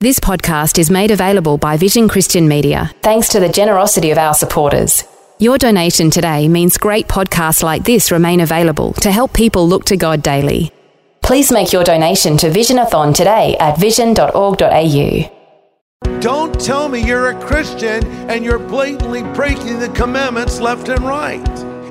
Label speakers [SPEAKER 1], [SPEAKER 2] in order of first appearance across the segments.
[SPEAKER 1] This podcast is made available by Vision Christian Media thanks to the generosity of our supporters. Your donation today means great podcasts like this remain available to help people look to God daily. Please make your donation to Visionathon today at vision.org.au.
[SPEAKER 2] Don't tell me you're a Christian and you're blatantly breaking the commandments left and right.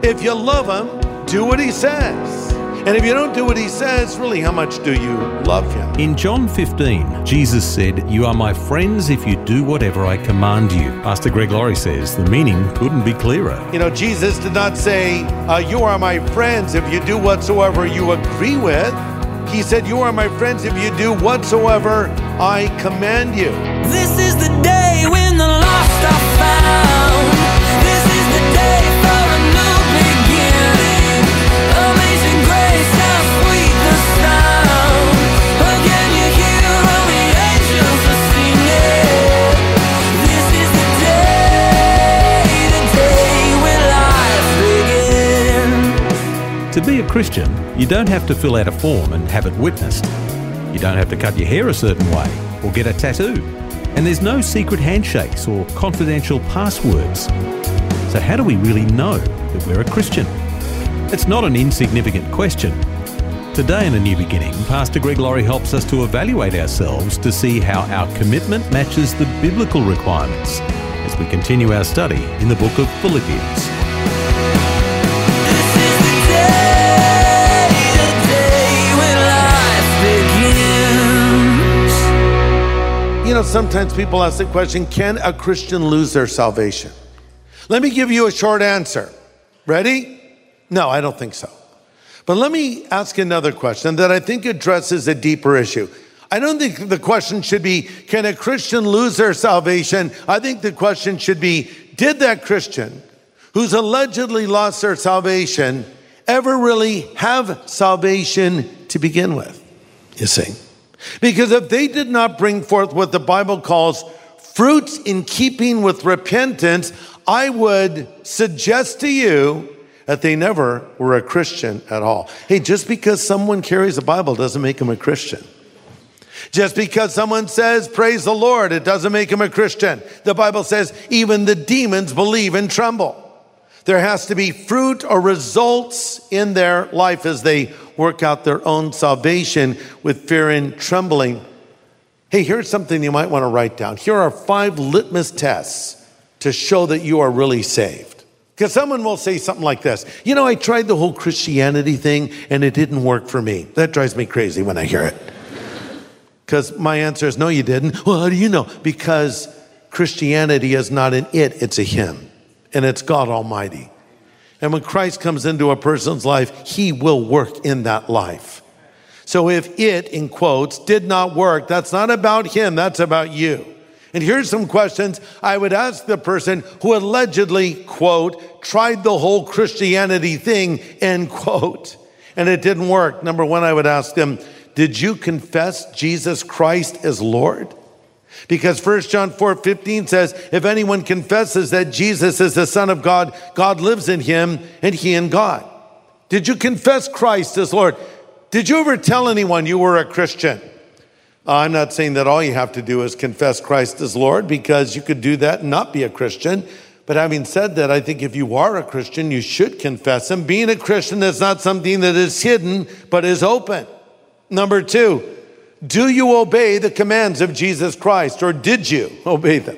[SPEAKER 2] If you love him, do what he says. And if you don't do what he says, really, how much do you love him?
[SPEAKER 3] In John 15, Jesus said, You are my friends if you do whatever I command you. Pastor Greg Laurie says the meaning couldn't be clearer.
[SPEAKER 2] You know, Jesus did not say, uh, You are my friends if you do whatsoever you agree with. He said, You are my friends if you do whatsoever I command you.
[SPEAKER 4] This is the day when the lost are found.
[SPEAKER 3] Christian, you don't have to fill out a form and have it witnessed. You don't have to cut your hair a certain way or get a tattoo. And there's no secret handshakes or confidential passwords. So, how do we really know that we're a Christian? It's not an insignificant question. Today in A New Beginning, Pastor Greg Laurie helps us to evaluate ourselves to see how our commitment matches the biblical requirements as we continue our study in the book of Philippians.
[SPEAKER 2] Know, sometimes people ask the question can a Christian lose their salvation? Let me give you a short answer. Ready? No, I don't think so. But let me ask another question that I think addresses a deeper issue. I don't think the question should be can a Christian lose their salvation? I think the question should be did that Christian who's allegedly lost their salvation ever really have salvation to begin with? You see? Because if they did not bring forth what the Bible calls fruits in keeping with repentance, I would suggest to you that they never were a Christian at all. Hey, just because someone carries a Bible doesn't make them a Christian. Just because someone says, Praise the Lord, it doesn't make him a Christian. The Bible says, even the demons believe and tremble. There has to be fruit or results in their life as they work out their own salvation with fear and trembling. Hey, here's something you might want to write down. Here are five litmus tests to show that you are really saved. Because someone will say something like this You know, I tried the whole Christianity thing and it didn't work for me. That drives me crazy when I hear it. Because my answer is no, you didn't. Well, how do you know? Because Christianity is not an it, it's a him. And it's God Almighty. And when Christ comes into a person's life, he will work in that life. So if it, in quotes, did not work, that's not about him, that's about you. And here's some questions I would ask the person who allegedly, quote, tried the whole Christianity thing, end quote, and it didn't work. Number one, I would ask them, did you confess Jesus Christ as Lord? Because 1 John 4 15 says, if anyone confesses that Jesus is the Son of God, God lives in him and he in God. Did you confess Christ as Lord? Did you ever tell anyone you were a Christian? Uh, I'm not saying that all you have to do is confess Christ as Lord, because you could do that and not be a Christian. But having said that, I think if you are a Christian, you should confess Him. Being a Christian is not something that is hidden, but is open. Number two, do you obey the commands of Jesus Christ, or did you obey them?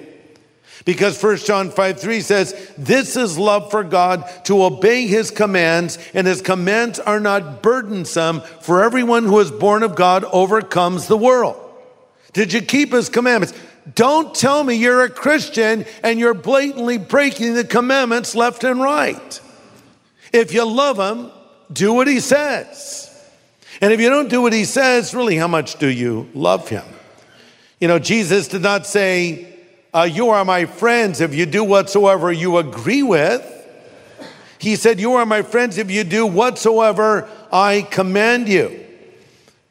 [SPEAKER 2] Because 1 John 5 3 says, This is love for God to obey his commands, and his commands are not burdensome, for everyone who is born of God overcomes the world. Did you keep his commandments? Don't tell me you're a Christian and you're blatantly breaking the commandments left and right. If you love him, do what he says. And if you don't do what he says, really, how much do you love him? You know, Jesus did not say, uh, You are my friends if you do whatsoever you agree with. He said, You are my friends if you do whatsoever I command you.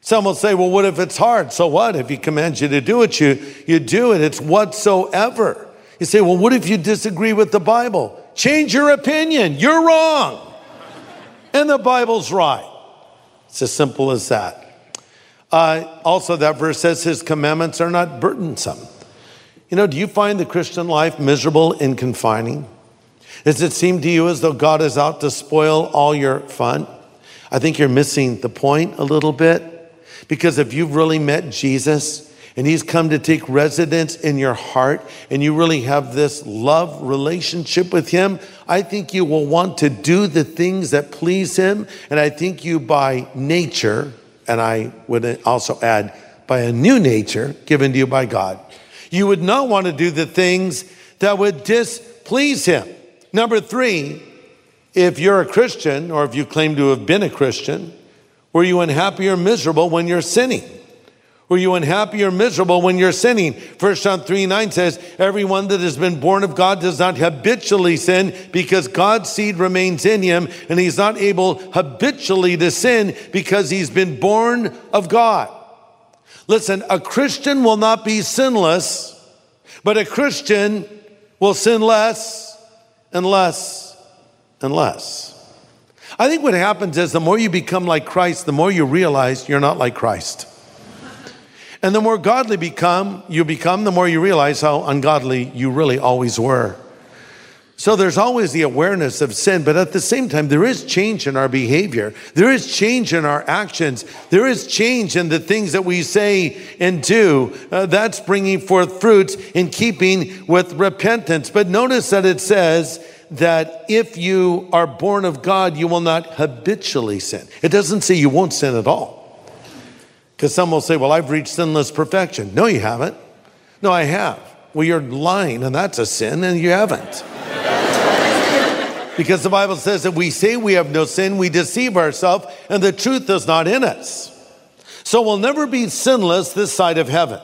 [SPEAKER 2] Some will say, Well, what if it's hard? So what? If he commands you to do it, you, you do it. It's whatsoever. You say, Well, what if you disagree with the Bible? Change your opinion. You're wrong. And the Bible's right. It's as simple as that. Uh, also, that verse says his commandments are not burdensome. You know, do you find the Christian life miserable and confining? Does it seem to you as though God is out to spoil all your fun? I think you're missing the point a little bit. Because if you've really met Jesus and he's come to take residence in your heart and you really have this love relationship with him, I think you will want to do the things that please him. And I think you, by nature, and I would also add, by a new nature given to you by God, you would not want to do the things that would displease him. Number three, if you're a Christian or if you claim to have been a Christian, were you unhappy or miserable when you're sinning? Were you unhappy or miserable when you're sinning? 1 John 3 9 says, Everyone that has been born of God does not habitually sin because God's seed remains in him, and he's not able habitually to sin because he's been born of God. Listen, a Christian will not be sinless, but a Christian will sin less and less and less. I think what happens is the more you become like Christ, the more you realize you're not like Christ. And the more godly become, you become, the more you realize how ungodly you really always were. So there's always the awareness of sin, but at the same time, there is change in our behavior. There is change in our actions. There is change in the things that we say and do. Uh, that's bringing forth fruits in keeping with repentance. But notice that it says, that if you are born of God, you will not habitually sin. It doesn't say you won't sin at all. Because some will say, Well, I've reached sinless perfection. No, you haven't. No, I have. Well, you're lying, and that's a sin, and you haven't. because the Bible says that we say we have no sin, we deceive ourselves, and the truth is not in us. So we'll never be sinless this side of heaven.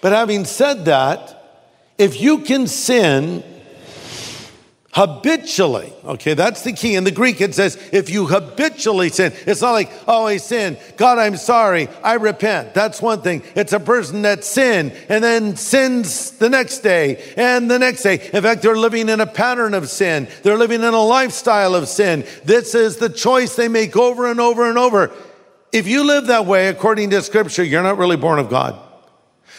[SPEAKER 2] But having said that, if you can sin habitually. Okay, that's the key. In the Greek, it says, if you habitually sin, it's not like, oh, I sin. God, I'm sorry. I repent. That's one thing. It's a person that sinned and then sins the next day and the next day. In fact, they're living in a pattern of sin, they're living in a lifestyle of sin. This is the choice they make over and over and over. If you live that way, according to scripture, you're not really born of God.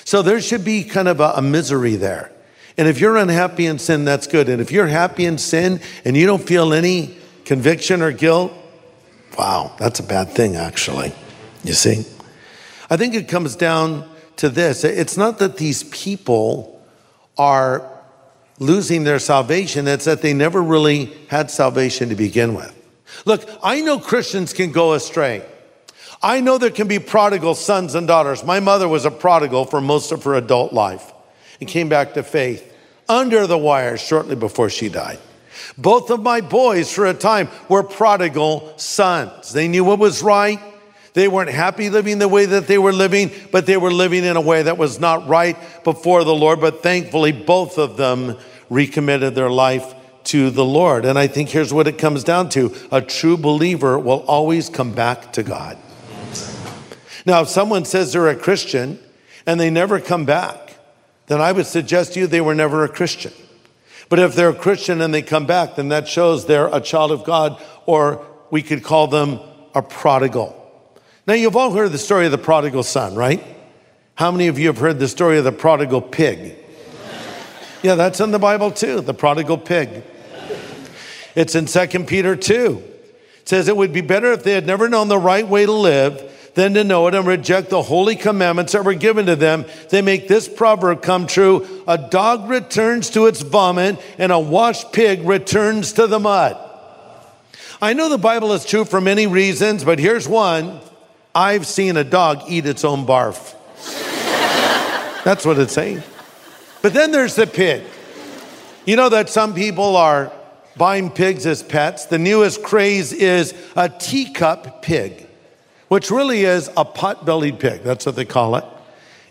[SPEAKER 2] So there should be kind of a, a misery there. And if you're unhappy in sin, that's good. And if you're happy in sin and you don't feel any conviction or guilt, wow, that's a bad thing, actually. You see? I think it comes down to this it's not that these people are losing their salvation, it's that they never really had salvation to begin with. Look, I know Christians can go astray. I know there can be prodigal sons and daughters. My mother was a prodigal for most of her adult life and came back to faith under the wire shortly before she died. Both of my boys, for a time, were prodigal sons. They knew what was right. They weren't happy living the way that they were living, but they were living in a way that was not right before the Lord. But thankfully, both of them recommitted their life to the Lord. And I think here's what it comes down to a true believer will always come back to God. Now, if someone says they're a Christian and they never come back, then I would suggest to you they were never a Christian. But if they're a Christian and they come back, then that shows they're a child of God, or we could call them a prodigal. Now, you've all heard the story of the prodigal son, right? How many of you have heard the story of the prodigal pig? Yeah, that's in the Bible too, the prodigal pig. It's in 2 Peter 2. It says it would be better if they had never known the right way to live than to know it and reject the holy commandments that were given to them. They make this proverb come true a dog returns to its vomit, and a washed pig returns to the mud. I know the Bible is true for many reasons, but here's one I've seen a dog eat its own barf. That's what it's saying. But then there's the pig. You know that some people are buying pigs as pets. The newest craze is a teacup pig which really is a pot bellied pig. That's what they call it.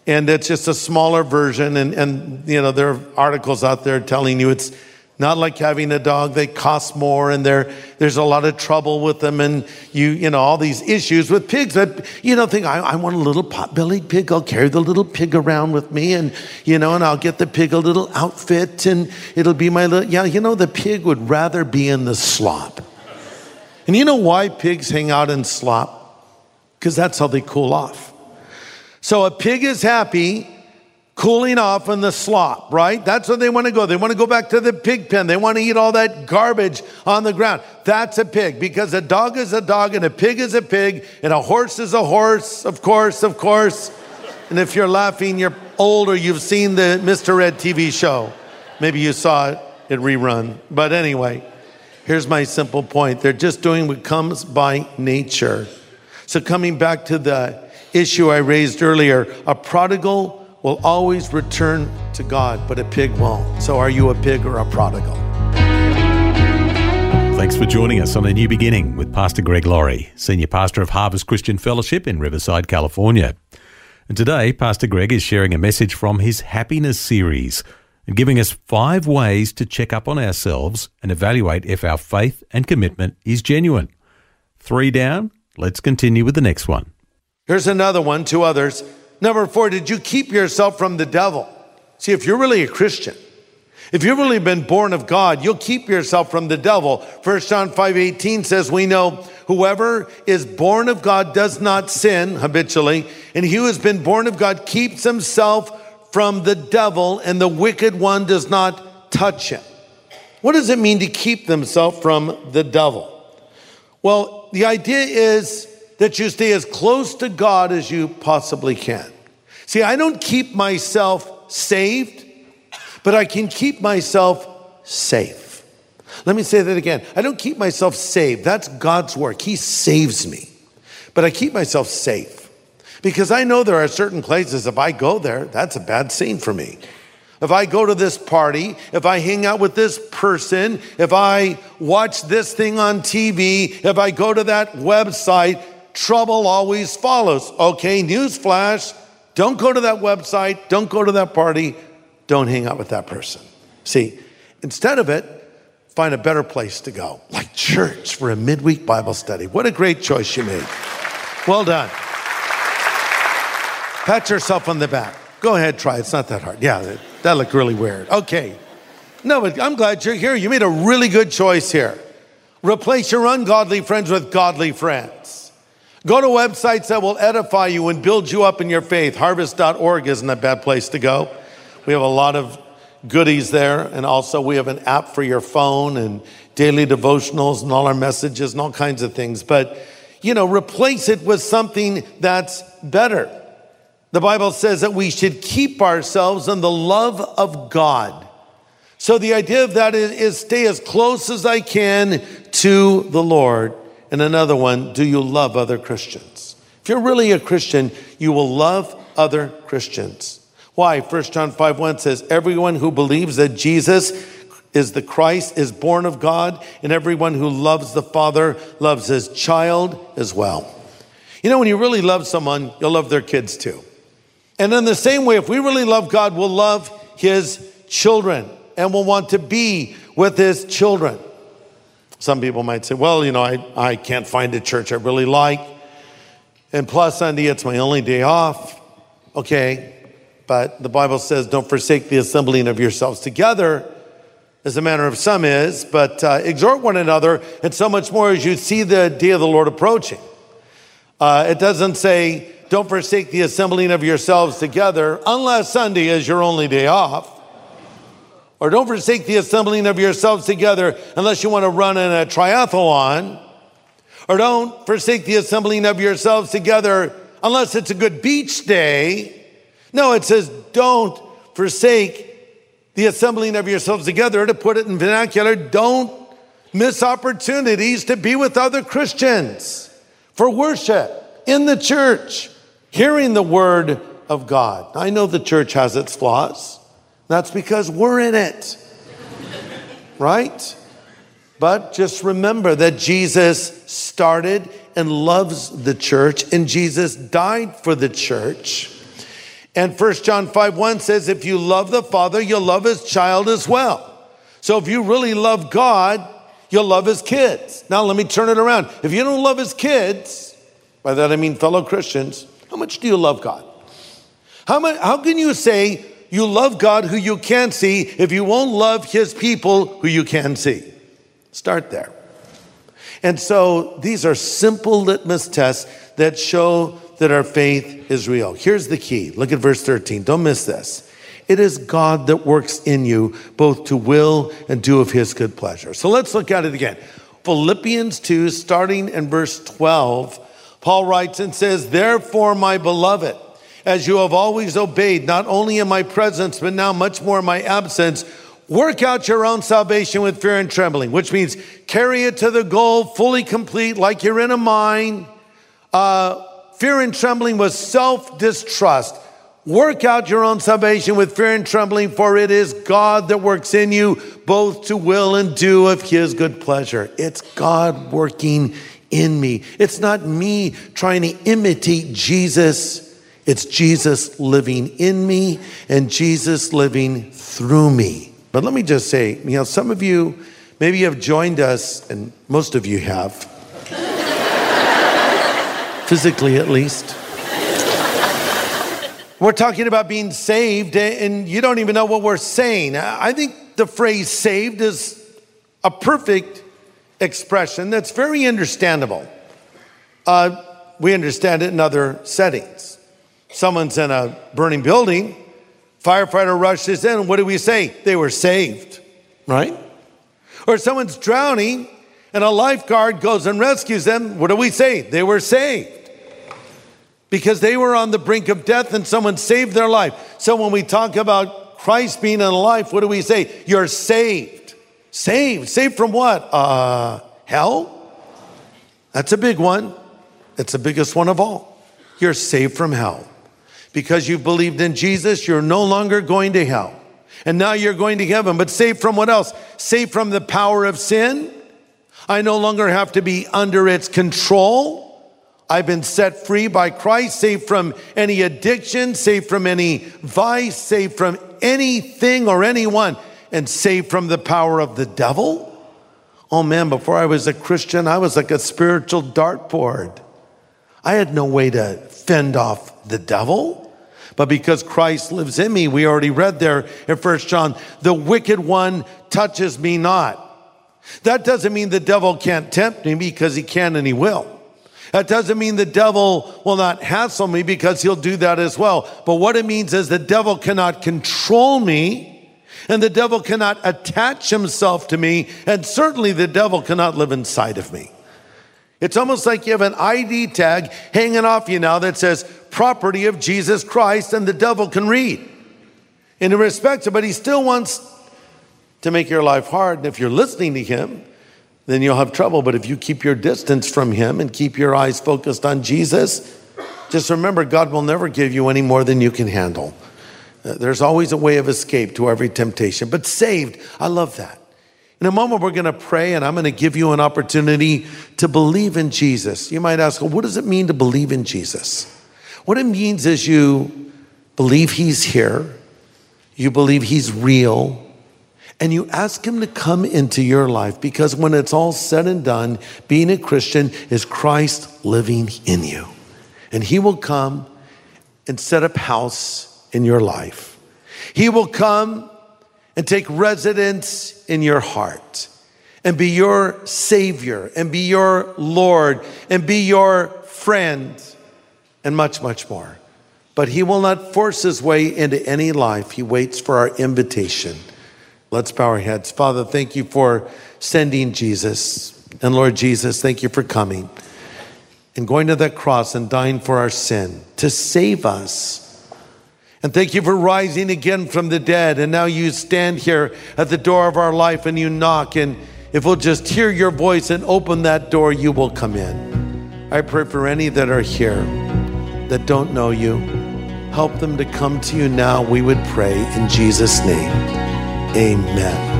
[SPEAKER 2] and it's just a smaller version. And, and you know, there are articles out there telling you it's not like having a dog. They cost more, and there's a lot of trouble with them, and you you know all these issues with pigs. But you know, think I, I want a little pot-bellied pig. I'll carry the little pig around with me, and you know, and I'll get the pig a little outfit, and it'll be my little yeah. You know, the pig would rather be in the slop. And you know why pigs hang out in slop? Because that's how they cool off. So a pig is happy cooling off in the slop, right? That's where they want to go. They want to go back to the pig pen. They want to eat all that garbage on the ground. That's a pig because a dog is a dog and a pig is a pig and a horse is a horse, of course, of course. And if you're laughing, you're old or you've seen the Mr. Ed TV show. Maybe you saw it in rerun. But anyway, here's my simple point. They're just doing what comes by nature. So coming back to the issue I raised earlier, a prodigal will always return to God, but a pig won't. So are you a pig or a prodigal?
[SPEAKER 3] Thanks for joining us on A New Beginning with Pastor Greg Laurie, Senior Pastor of Harvest Christian Fellowship in Riverside, California. And today, Pastor Greg is sharing a message from his Happiness series and giving us five ways to check up on ourselves and evaluate if our faith and commitment is genuine. Three down, let's continue with the next one.
[SPEAKER 2] Here's another one, two others. Number four, did you keep yourself from the devil? See, if you're really a Christian, if you've really been born of God, you'll keep yourself from the devil. First John 5 18 says, We know whoever is born of God does not sin habitually, and he who has been born of God keeps himself from the devil, and the wicked one does not touch him. What does it mean to keep themselves from the devil? Well, the idea is that you stay as close to God as you possibly can. See, I don't keep myself saved, but I can keep myself safe. Let me say that again. I don't keep myself saved. That's God's work. He saves me. But I keep myself safe because I know there are certain places, if I go there, that's a bad scene for me. If I go to this party, if I hang out with this person, if I watch this thing on TV, if I go to that website, trouble always follows. Okay, newsflash don't go to that website, don't go to that party, don't hang out with that person. See, instead of it, find a better place to go, like church for a midweek Bible study. What a great choice you made. Well done. Pat yourself on the back. Go ahead, try. It's not that hard. Yeah, that, that looked really weird. Okay. No, but I'm glad you're here. You made a really good choice here. Replace your ungodly friends with godly friends. Go to websites that will edify you and build you up in your faith. Harvest.org isn't a bad place to go. We have a lot of goodies there, and also we have an app for your phone and daily devotionals and all our messages and all kinds of things. But, you know, replace it with something that's better. The Bible says that we should keep ourselves in the love of God. So the idea of that is, is stay as close as I can to the Lord. And another one, do you love other Christians? If you're really a Christian, you will love other Christians. Why? 1 John 5 1 says, Everyone who believes that Jesus is the Christ is born of God, and everyone who loves the Father loves his child as well. You know, when you really love someone, you'll love their kids too. And in the same way, if we really love God, we'll love his children and we'll want to be with his children. Some people might say, well, you know, I, I can't find a church I really like. And plus, Sunday, it's my only day off. Okay, but the Bible says, don't forsake the assembling of yourselves together, as the manner of some is, but uh, exhort one another, and so much more as you see the day of the Lord approaching. Uh, it doesn't say, don't forsake the assembling of yourselves together unless Sunday is your only day off. Or don't forsake the assembling of yourselves together unless you want to run in a triathlon. Or don't forsake the assembling of yourselves together unless it's a good beach day. No, it says don't forsake the assembling of yourselves together. To put it in vernacular, don't miss opportunities to be with other Christians for worship in the church hearing the word of God. I know the church has its flaws. That's because we're in it, right? But just remember that Jesus started and loves the church, and Jesus died for the church. And 1 John 5 1 says, if you love the Father, you'll love his child as well. So if you really love God, you'll love his kids. Now let me turn it around. If you don't love his kids, by that I mean fellow Christians, how much do you love God? How, much, how can you say you love God who you can't see if you won't love his people who you can see? Start there. And so these are simple litmus tests that show that our faith is real. Here's the key. Look at verse 13. Don't miss this. It is God that works in you both to will and do of his good pleasure. So let's look at it again. Philippians 2, starting in verse 12, Paul writes and says, Therefore, my beloved, as you have always obeyed, not only in my presence, but now much more in my absence, work out your own salvation with fear and trembling, which means carry it to the goal fully complete, like you're in a mine. Uh, fear and trembling was self distrust. Work out your own salvation with fear and trembling, for it is God that works in you both to will and do of his good pleasure. It's God working in me. It's not me trying to imitate Jesus. It's Jesus living in me and Jesus living through me. But let me just say, you know, some of you, maybe you have joined us, and most of you have, physically at least. We're talking about being saved, eh, and you don't even know what we're saying. I think the phrase saved is a perfect expression that's very understandable. Uh, we understand it in other settings. Someone's in a burning building, firefighter rushes in, what do we say? They were saved, right? Or someone's drowning, and a lifeguard goes and rescues them, what do we say? They were saved because they were on the brink of death and someone saved their life. So when we talk about Christ being in life, what do we say? You're saved. Saved. Saved from what? Uh, hell? That's a big one. It's the biggest one of all. You're saved from hell. Because you've believed in Jesus, you're no longer going to hell. And now you're going to heaven. But saved from what else? Saved from the power of sin. I no longer have to be under its control. I've been set free by Christ, saved from any addiction, saved from any vice, saved from anything or anyone, and saved from the power of the devil. Oh man, before I was a Christian, I was like a spiritual dartboard. I had no way to fend off the devil. But because Christ lives in me, we already read there in First John, the wicked one touches me not. That doesn't mean the devil can't tempt me because he can and he will. That doesn't mean the devil will not hassle me because he'll do that as well. But what it means is the devil cannot control me and the devil cannot attach himself to me. And certainly the devil cannot live inside of me. It's almost like you have an ID tag hanging off you now that says property of Jesus Christ and the devil can read. In respect to, but he still wants to make your life hard. And if you're listening to him, then you'll have trouble. But if you keep your distance from Him and keep your eyes focused on Jesus, just remember God will never give you any more than you can handle. There's always a way of escape to every temptation, but saved, I love that. In a moment, we're going to pray, and I'm going to give you an opportunity to believe in Jesus. You might ask, well, what does it mean to believe in Jesus? What it means is you believe He's here, you believe He's real, and you ask Him to come into your life because when it's all said and done, being a Christian is Christ living in you. And He will come and set up house in your life. He will come and take residence in your heart and be your Savior and be your Lord and be your friend and much, much more. But He will not force His way into any life, He waits for our invitation. Let's bow our heads. Father, thank you for sending Jesus. And Lord Jesus, thank you for coming and going to that cross and dying for our sin to save us. And thank you for rising again from the dead. And now you stand here at the door of our life and you knock. And if we'll just hear your voice and open that door, you will come in. I pray for any that are here that don't know you. Help them to come to you now, we would pray in Jesus' name. Amen.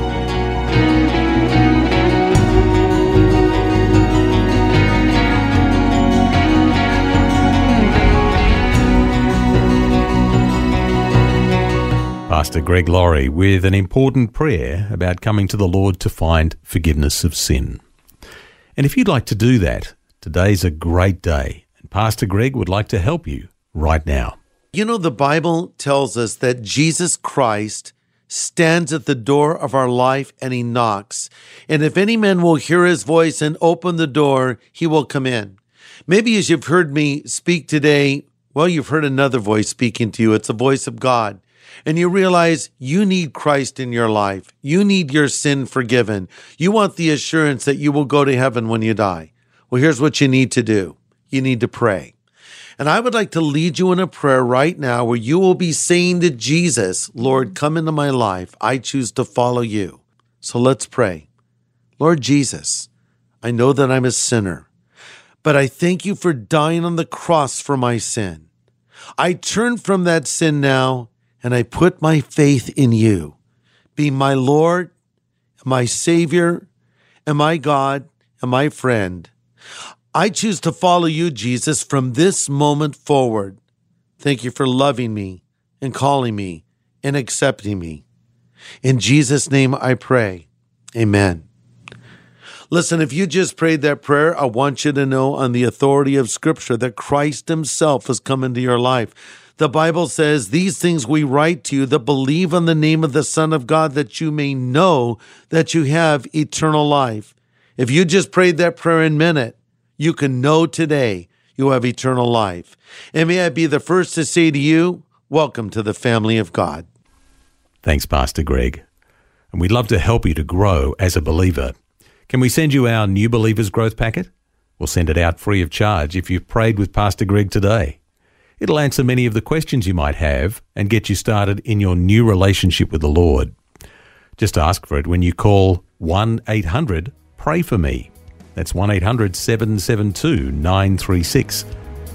[SPEAKER 3] Pastor Greg Laurie with an important prayer about coming to the Lord to find forgiveness of sin. And if you'd like to do that, today's a great day, and Pastor Greg would like to help you right now.
[SPEAKER 2] You know, the Bible tells us that Jesus Christ stands at the door of our life and he knocks. And if any man will hear his voice and open the door, he will come in. Maybe as you've heard me speak today, well, you've heard another voice speaking to you. It's the voice of God. And you realize you need Christ in your life. You need your sin forgiven. You want the assurance that you will go to heaven when you die. Well, here's what you need to do. You need to pray. And I would like to lead you in a prayer right now where you will be saying to Jesus, Lord, come into my life. I choose to follow you. So let's pray. Lord Jesus, I know that I'm a sinner, but I thank you for dying on the cross for my sin. I turn from that sin now and I put my faith in you. Be my Lord, my Savior, and my God, and my friend. I choose to follow you, Jesus, from this moment forward. Thank you for loving me and calling me and accepting me. In Jesus' name I pray. Amen. Listen, if you just prayed that prayer, I want you to know on the authority of Scripture that Christ Himself has come into your life. The Bible says, These things we write to you that believe on the name of the Son of God, that you may know that you have eternal life. If you just prayed that prayer in a minute, you can know today you have eternal life. And may I be the first to say to you, Welcome to the family of God.
[SPEAKER 3] Thanks, Pastor Greg. And we'd love to help you to grow as a believer. Can we send you our New Believers Growth Packet? We'll send it out free of charge if you've prayed with Pastor Greg today. It'll answer many of the questions you might have and get you started in your new relationship with the Lord. Just ask for it when you call 1 800 Pray For Me. That's 1 800 772 936.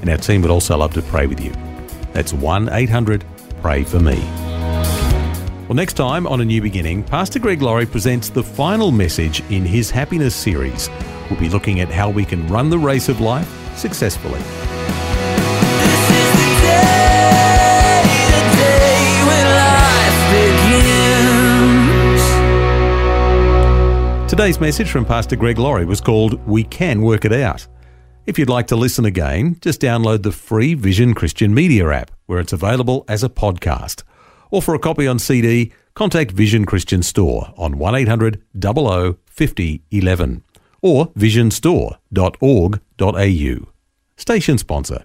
[SPEAKER 3] And our team would also love to pray with you. That's 1 800 Pray For Me. Well, next time on A New Beginning, Pastor Greg Laurie presents the final message in his Happiness series. We'll be looking at how we can run the race of life successfully. Today's message from Pastor Greg Laurie was called We Can Work It Out. If you'd like to listen again, just download the free Vision Christian Media app, where it's available as a podcast. Or for a copy on CD, contact Vision Christian Store on 1800 00 50 11 or visionstore.org.au. Station sponsor.